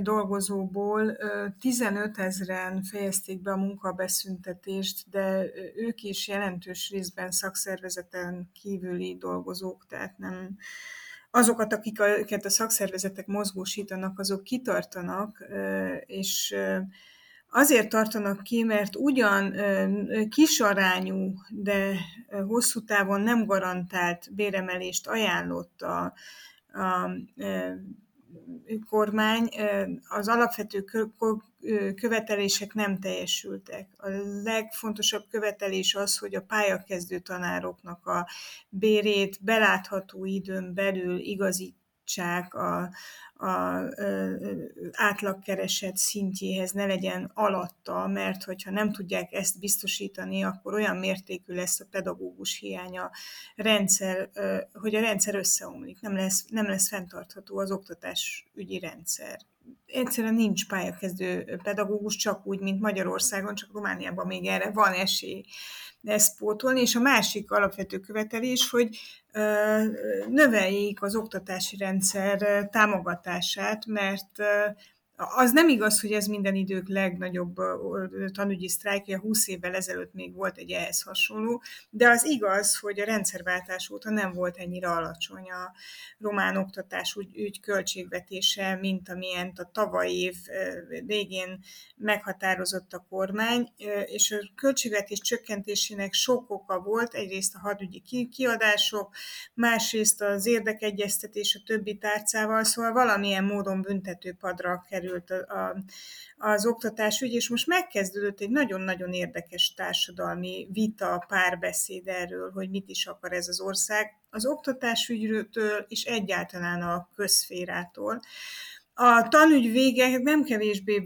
dolgozóból 15 ezeren fejezték be a munkabeszüntetést, de ők is jelentős részben szakszervezeten kívüli dolgozók, tehát nem azokat, akiket a szakszervezetek mozgósítanak, azok kitartanak, és azért tartanak ki, mert ugyan kisarányú, de hosszú távon nem garantált béremelést ajánlott a, a kormány az alapvető követelések nem teljesültek. A legfontosabb követelés az, hogy a pályakezdő tanároknak a bérét belátható időn belül igazítsák a, a átlagkereset szintjéhez ne legyen alatta, mert hogyha nem tudják ezt biztosítani, akkor olyan mértékű lesz a pedagógus hiánya rendszer, hogy a rendszer összeomlik, nem lesz, nem lesz fenntartható az oktatásügyi rendszer. Egyszerűen nincs pályakezdő pedagógus, csak úgy, mint Magyarországon, csak Romániában még erre van esély ezt pótolni, és a másik alapvető követelés, hogy növeljék az oktatási rendszer támogatását, mert az nem igaz, hogy ez minden idők legnagyobb tanügyi sztrájkja, 20 évvel ezelőtt még volt egy ehhez hasonló, de az igaz, hogy a rendszerváltás óta nem volt ennyire alacsony a román oktatás ügy, ügy költségvetése, mint amilyen a tavaly év végén meghatározott a kormány, és a költségvetés csökkentésének sok oka volt, egyrészt a hadügyi kiadások, másrészt az érdekegyeztetés a többi tárcával, szóval valamilyen módon büntetőpadra kerül került a, a, az oktatásügy, és most megkezdődött egy nagyon-nagyon érdekes társadalmi vita, párbeszéd erről, hogy mit is akar ez az ország az oktatásügytől és egyáltalán a közszférától. A tanügy vége nem kevésbé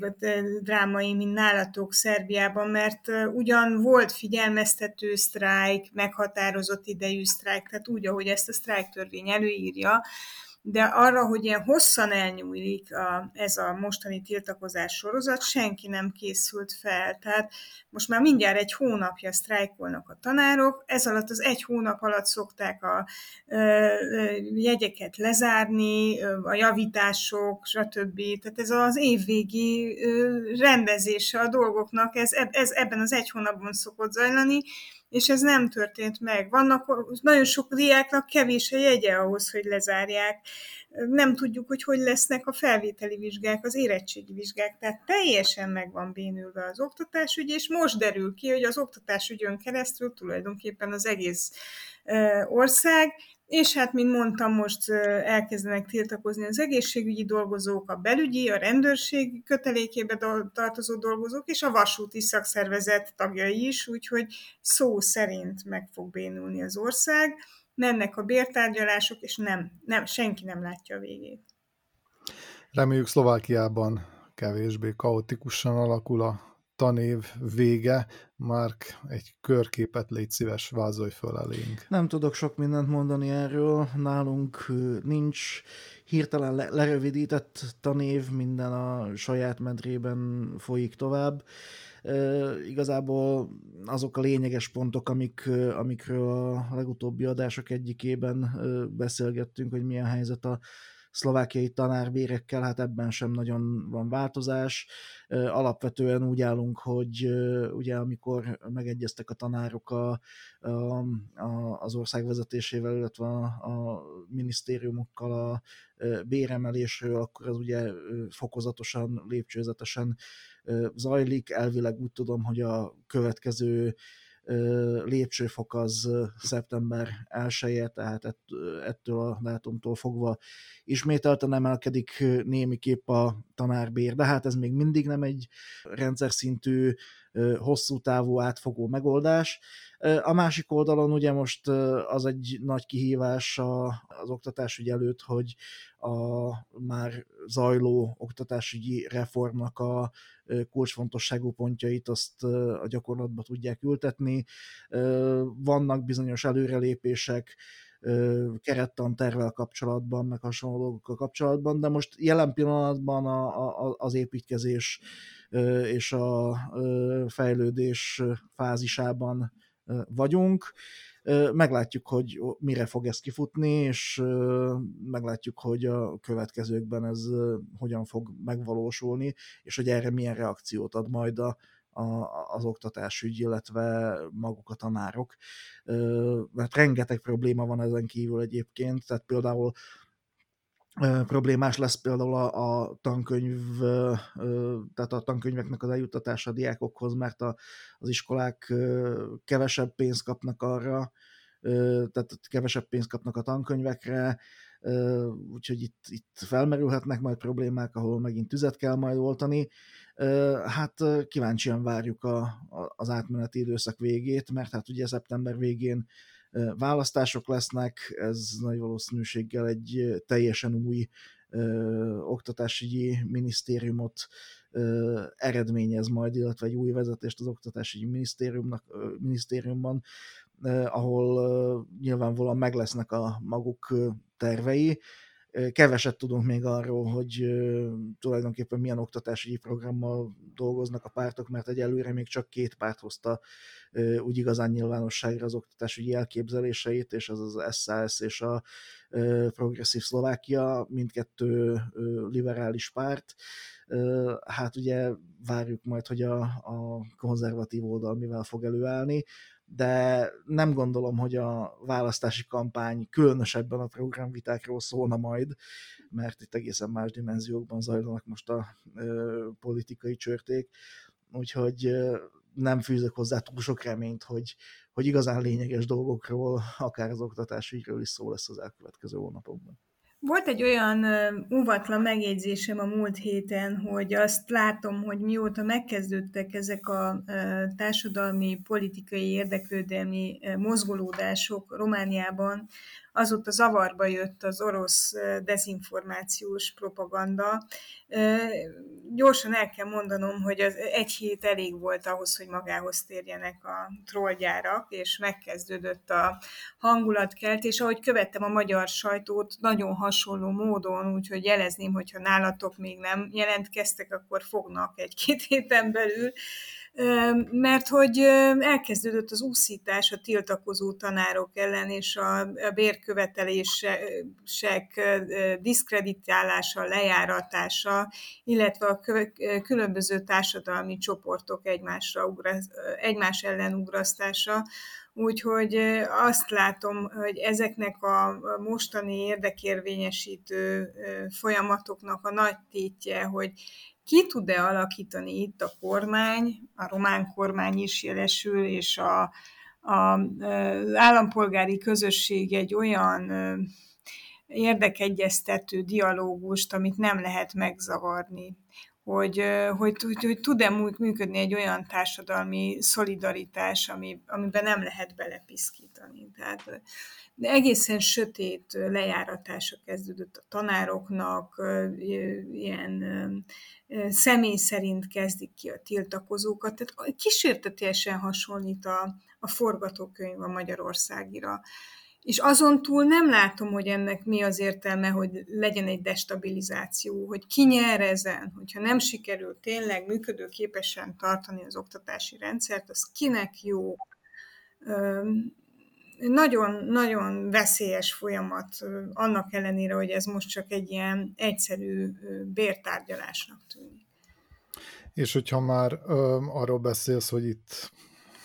drámai, mint nálatok Szerbiában, mert ugyan volt figyelmeztető sztrájk, meghatározott idejű sztrájk, tehát úgy, ahogy ezt a sztrájk törvény előírja, de arra, hogy ilyen hosszan elnyúlik a, ez a mostani tiltakozás sorozat, senki nem készült fel. Tehát most már mindjárt egy hónapja sztrájkolnak a tanárok, ez alatt az egy hónap alatt szokták a ö, ö, jegyeket lezárni, a javítások, stb. Tehát ez az évvégi ö, rendezése a dolgoknak, ez, ez ebben az egy hónapban szokott zajlani, és ez nem történt meg. Vannak nagyon sok diáknak kevés a jegye ahhoz, hogy lezárják. Nem tudjuk, hogy hogy lesznek a felvételi vizsgák, az érettségi vizsgák, tehát teljesen meg van bénülve az oktatásügy, és most derül ki, hogy az oktatásügyön keresztül tulajdonképpen az egész ország és hát, mint mondtam, most elkezdenek tiltakozni az egészségügyi dolgozók, a belügyi, a rendőrség kötelékébe tartozó dolgozók, és a vasúti szakszervezet tagjai is, úgyhogy szó szerint meg fog bénulni az ország. Mennek a bértárgyalások, és nem, nem, senki nem látja a végét. Reméljük Szlovákiában kevésbé kaotikusan alakul a tanév vége, Mark, egy körképet légy szíves, vázolj föl elénk. Nem tudok sok mindent mondani erről, nálunk nincs hirtelen le- lerövidített tanév, minden a saját medrében folyik tovább. Igazából azok a lényeges pontok, amik, amikről a legutóbbi adások egyikében beszélgettünk, hogy milyen helyzet a szlovákiai tanárbérekkel, hát ebben sem nagyon van változás. Alapvetően úgy állunk, hogy ugye amikor megegyeztek a tanárok a, a, az ország vezetésével, illetve a, a minisztériumokkal a béremelésről, akkor az ugye fokozatosan, lépcsőzetesen zajlik. Elvileg úgy tudom, hogy a következő lépcsőfok az szeptember 1 tehát ettől a dátumtól fogva ismételten emelkedik némiképp a tanárbér, de hát ez még mindig nem egy rendszer szintű, hosszú távú átfogó megoldás. A másik oldalon ugye most az egy nagy kihívás az oktatásügy előtt, hogy a már zajló oktatásügyi reformnak a kulcsfontosságú pontjait azt a gyakorlatba tudják ültetni. Vannak bizonyos előrelépések, kerettantervel kapcsolatban, meg hasonló dolgokkal kapcsolatban, de most jelen pillanatban a, a, az építkezés és a fejlődés fázisában vagyunk. Meglátjuk, hogy mire fog ez kifutni, és meglátjuk, hogy a következőkben ez hogyan fog megvalósulni, és hogy erre milyen reakciót ad majd a, a, az oktatásügy, illetve maguk a tanárok. Mert rengeteg probléma van ezen kívül egyébként, tehát például problémás lesz például a, a tankönyv, tehát a tankönyveknek az eljuttatása a diákokhoz, mert a, az iskolák kevesebb pénzt kapnak arra, tehát kevesebb pénzt kapnak a tankönyvekre, úgyhogy itt, itt felmerülhetnek majd problémák, ahol megint tüzet kell majd oltani. Hát kíváncsian várjuk a, a, az átmeneti időszak végét, mert hát ugye szeptember végén választások lesznek, ez nagy valószínűséggel egy teljesen új ö, oktatásügyi minisztériumot ö, eredményez majd, illetve egy új vezetést az oktatásügyi minisztériumnak, ö, minisztériumban, ahol nyilvánvalóan meg lesznek a maguk tervei, Keveset tudunk még arról, hogy tulajdonképpen milyen oktatási programmal dolgoznak a pártok, mert egyelőre még csak két párt hozta úgy igazán nyilvánosságra az oktatási elképzeléseit, és az az SAS és a Progresszív Szlovákia, mindkettő liberális párt. Hát ugye várjuk majd, hogy a, a konzervatív oldal mivel fog előállni de nem gondolom, hogy a választási kampány különösebben a programvitákról szólna majd, mert itt egészen más dimenziókban zajlanak most a ö, politikai csörték, úgyhogy ö, nem fűzök hozzá túl sok reményt, hogy, hogy igazán lényeges dolgokról, akár az oktatásügyről is szó lesz az elkövetkező hónapokban. Volt egy olyan óvatlan megjegyzésem a múlt héten, hogy azt látom, hogy mióta megkezdődtek ezek a társadalmi, politikai, érdeklődelmi mozgolódások Romániában, azóta zavarba jött az orosz dezinformációs propaganda. gyorsan el kell mondanom, hogy az egy hét elég volt ahhoz, hogy magához térjenek a trollgyárak, és megkezdődött a hangulatkeltés. Ahogy követtem a magyar sajtót, nagyon hasonló módon, úgyhogy jelezném, hogyha nálatok még nem jelentkeztek, akkor fognak egy-két (laughs) héten belül mert hogy elkezdődött az úszítás a tiltakozó tanárok ellen, és a bérkövetelések diszkreditálása, lejáratása, illetve a különböző társadalmi csoportok egymásra egymás ellen ugrasztása. Úgyhogy azt látom, hogy ezeknek a mostani érdekérvényesítő folyamatoknak a nagy tétje, hogy ki tud-e alakítani itt a kormány, a román kormány is jelesül, és a, a, az állampolgári közösség egy olyan érdekegyeztető dialógust, amit nem lehet megzavarni. Hogy, hogy, hogy, hogy tud-e működni egy olyan társadalmi szolidaritás, ami, amiben nem lehet belepiszkítani. Tehát de egészen sötét lejáratása kezdődött a tanároknak, ilyen személy szerint kezdik ki a tiltakozókat, tehát kísértetésen hasonlít a, a forgatókönyv a Magyarországira. És azon túl nem látom, hogy ennek mi az értelme, hogy legyen egy destabilizáció, hogy ki nyer ezen, hogyha nem sikerül tényleg működőképesen tartani az oktatási rendszert, az kinek jó nagyon-nagyon veszélyes folyamat, annak ellenére, hogy ez most csak egy ilyen egyszerű bértárgyalásnak tűnik. És hogyha már ö, arról beszélsz, hogy itt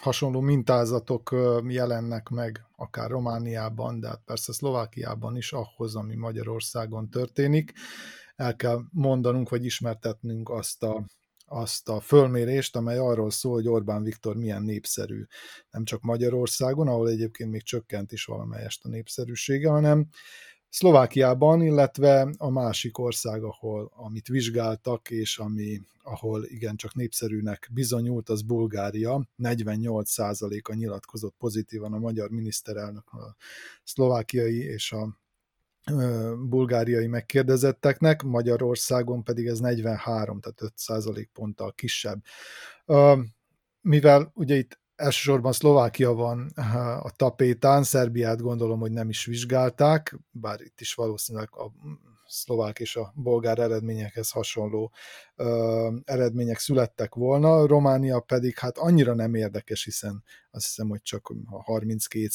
hasonló mintázatok jelennek meg, akár Romániában, de hát persze Szlovákiában is ahhoz, ami Magyarországon történik, el kell mondanunk, vagy ismertetnünk azt a azt a fölmérést, amely arról szól, hogy Orbán Viktor milyen népszerű. Nem csak Magyarországon, ahol egyébként még csökkent is valamelyest a népszerűsége, hanem Szlovákiában, illetve a másik ország, ahol, amit vizsgáltak, és ami, ahol igencsak népszerűnek bizonyult, az Bulgária. 48%-a nyilatkozott pozitívan a magyar miniszterelnök, a szlovákiai és a bulgáriai megkérdezetteknek, Magyarországon pedig ez 43, tehát 5 százalék ponttal kisebb. Mivel ugye itt elsősorban Szlovákia van a tapétán, Szerbiát gondolom, hogy nem is vizsgálták, bár itt is valószínűleg a szlovák és a bolgár eredményekhez hasonló ö, eredmények születtek volna, Románia pedig hát annyira nem érdekes, hiszen azt hiszem, hogy csak a 32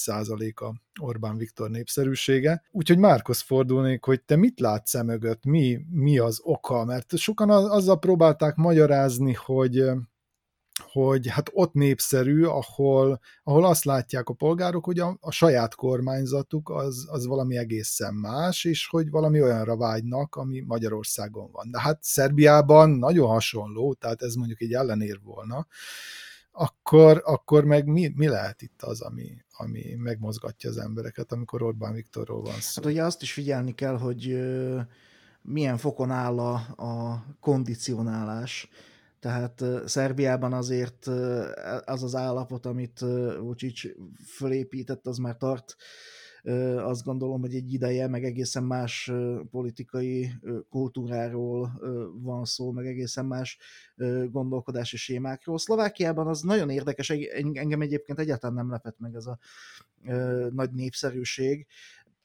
a Orbán Viktor népszerűsége. Úgyhogy Márkhoz fordulnék, hogy te mit látsz e mögött, mi, mi az oka, mert sokan azzal próbálták magyarázni, hogy hogy hát ott népszerű, ahol, ahol azt látják a polgárok, hogy a, a saját kormányzatuk az, az valami egészen más, és hogy valami olyanra vágynak, ami Magyarországon van. De hát Szerbiában nagyon hasonló, tehát ez mondjuk egy ellenér volna, akkor, akkor meg mi, mi lehet itt az, ami, ami megmozgatja az embereket, amikor Orbán Viktorról van szó? Hát ugye azt is figyelni kell, hogy milyen fokon áll a, a kondicionálás, tehát Szerbiában azért az az állapot, amit Vucic fölépített, az már tart azt gondolom, hogy egy ideje, meg egészen más politikai kultúráról van szó, meg egészen más gondolkodási sémákról. Szlovákiában az nagyon érdekes, engem egyébként egyáltalán nem lepett meg ez a nagy népszerűség.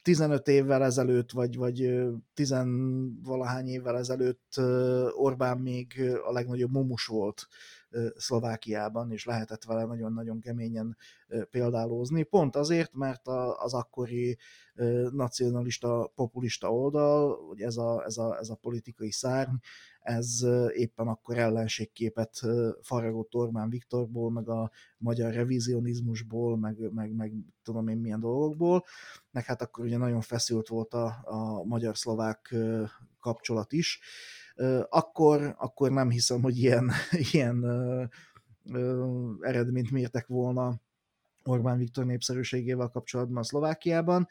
15 évvel ezelőtt, vagy, vagy tizenvalahány évvel ezelőtt Orbán még a legnagyobb mumus volt Szlovákiában, és lehetett vele nagyon-nagyon keményen példálózni, pont azért, mert az akkori nacionalista, populista oldal, hogy ez a, ez a, ez a politikai szárny, ez éppen akkor ellenségképet faragott Orbán Viktorból, meg a magyar revizionizmusból, meg, meg, meg tudom én milyen dolgokból, meg hát akkor ugye nagyon feszült volt a, a magyar-szlovák kapcsolat is, akkor, akkor nem hiszem, hogy ilyen, (laughs) ilyen eredményt mértek volna Orbán Viktor népszerűségével kapcsolatban a Szlovákiában.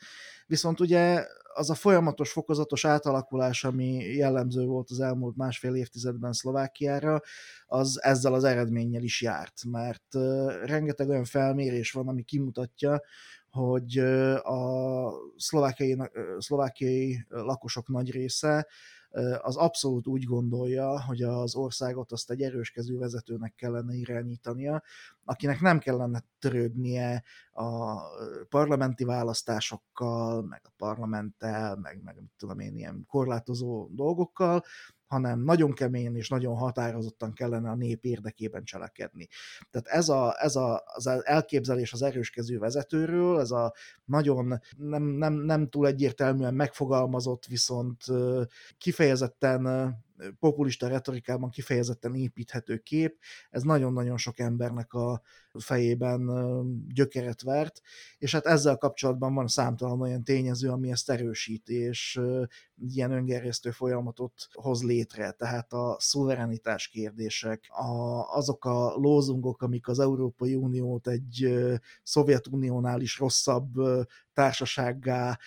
Viszont ugye az a folyamatos, fokozatos átalakulás, ami jellemző volt az elmúlt másfél évtizedben Szlovákiára, az ezzel az eredménnyel is járt, mert rengeteg olyan felmérés van, ami kimutatja, hogy a szlovákiai, szlovákiai lakosok nagy része az abszolút úgy gondolja, hogy az országot azt egy erős kezű vezetőnek kellene irányítania, akinek nem kellene törődnie a parlamenti választásokkal, meg a parlamenttel, meg, meg mit tudom én, ilyen korlátozó dolgokkal, hanem nagyon keményen és nagyon határozottan kellene a nép érdekében cselekedni. Tehát ez, a, ez a, az elképzelés az erőskező vezetőről, ez a nagyon nem, nem, nem túl egyértelműen megfogalmazott, viszont kifejezetten populista retorikában kifejezetten építhető kép, ez nagyon-nagyon sok embernek a fejében gyökeret vert, és hát ezzel kapcsolatban van számtalan olyan tényező, ami ezt erősíti, és ilyen öngerjesztő folyamatot hoz létre, tehát a szuverenitás kérdések, a, azok a lózungok, amik az Európai Uniót egy Szovjetuniónál is rosszabb társasággá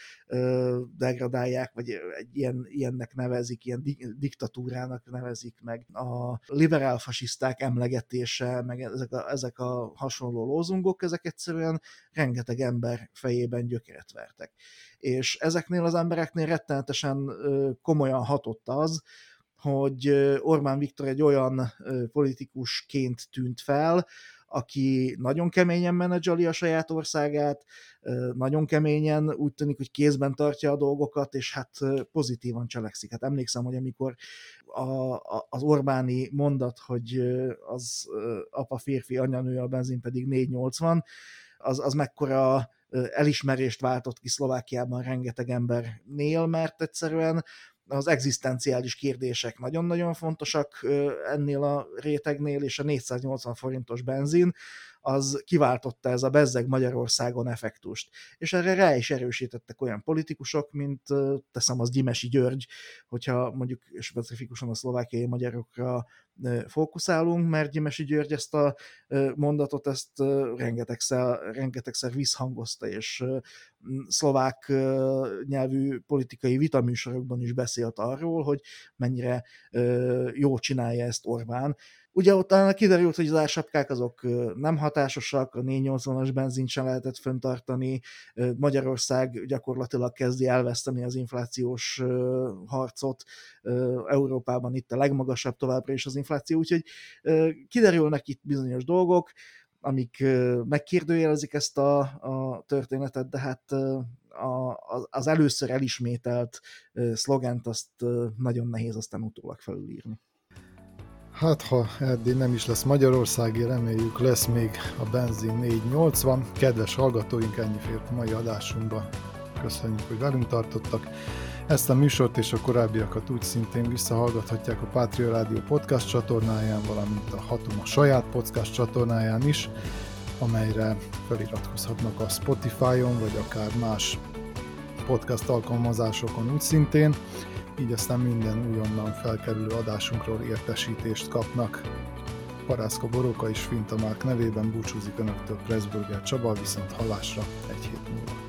degradálják, vagy egy ilyen, ilyennek nevezik, ilyen diktatúrának nevezik meg. A liberál fasiszták emlegetése, meg ezek a, ezek a hasonló lózungok, ezek egyszerűen rengeteg ember fejében gyökeret vertek. És ezeknél az embereknél rettenetesen komolyan hatott az, hogy Orbán Viktor egy olyan politikusként tűnt fel, aki nagyon keményen menedzsali a saját országát, nagyon keményen úgy tűnik, hogy kézben tartja a dolgokat, és hát pozitívan cselekszik. Hát emlékszem, hogy amikor a, a, az Orbáni mondat, hogy az apa férfi, anya nő, a benzin pedig 480, az, az mekkora elismerést váltott ki Szlovákiában rengeteg embernél, mert egyszerűen az egzisztenciális kérdések nagyon-nagyon fontosak ennél a rétegnél, és a 480 forintos benzin az kiváltotta ez a bezzeg Magyarországon effektust. És erre rá is erősítettek olyan politikusok, mint teszem az Gyimesi György, hogyha mondjuk specifikusan a szlovákiai magyarokra fókuszálunk, mert Gyimesi György ezt a mondatot, ezt rengetegszer, rengetegszer visszhangozta, és szlovák nyelvű politikai vitaműsorokban is beszélt arról, hogy mennyire jó csinálja ezt Orbán, Ugye utána kiderült, hogy az ársapkák azok nem hatásosak, a 480-as benzint sem lehetett föntartani, Magyarország gyakorlatilag kezdi elveszteni az inflációs harcot, Európában itt a legmagasabb továbbra is az infláció, úgyhogy kiderülnek itt bizonyos dolgok, amik megkérdőjelezik ezt a, a történetet, de hát a, az először elismételt szlogent azt nagyon nehéz aztán utólag felülírni. Hát, ha eddig nem is lesz Magyarországi, reméljük lesz még a benzin 480. Kedves hallgatóink, ennyi fért a mai adásunkba. Köszönjük, hogy velünk tartottak. Ezt a műsort és a korábbiakat úgy szintén visszahallgathatják a Pátria Rádió podcast csatornáján, valamint a Hatum a saját podcast csatornáján is, amelyre feliratkozhatnak a Spotify-on, vagy akár más podcast alkalmazásokon úgy szintén így aztán minden újonnan felkerülő adásunkról értesítést kapnak. Parászka Boróka és Finta Márk nevében búcsúzik Önöktől Pressburger Csaba, viszont halásra egy hét múlva.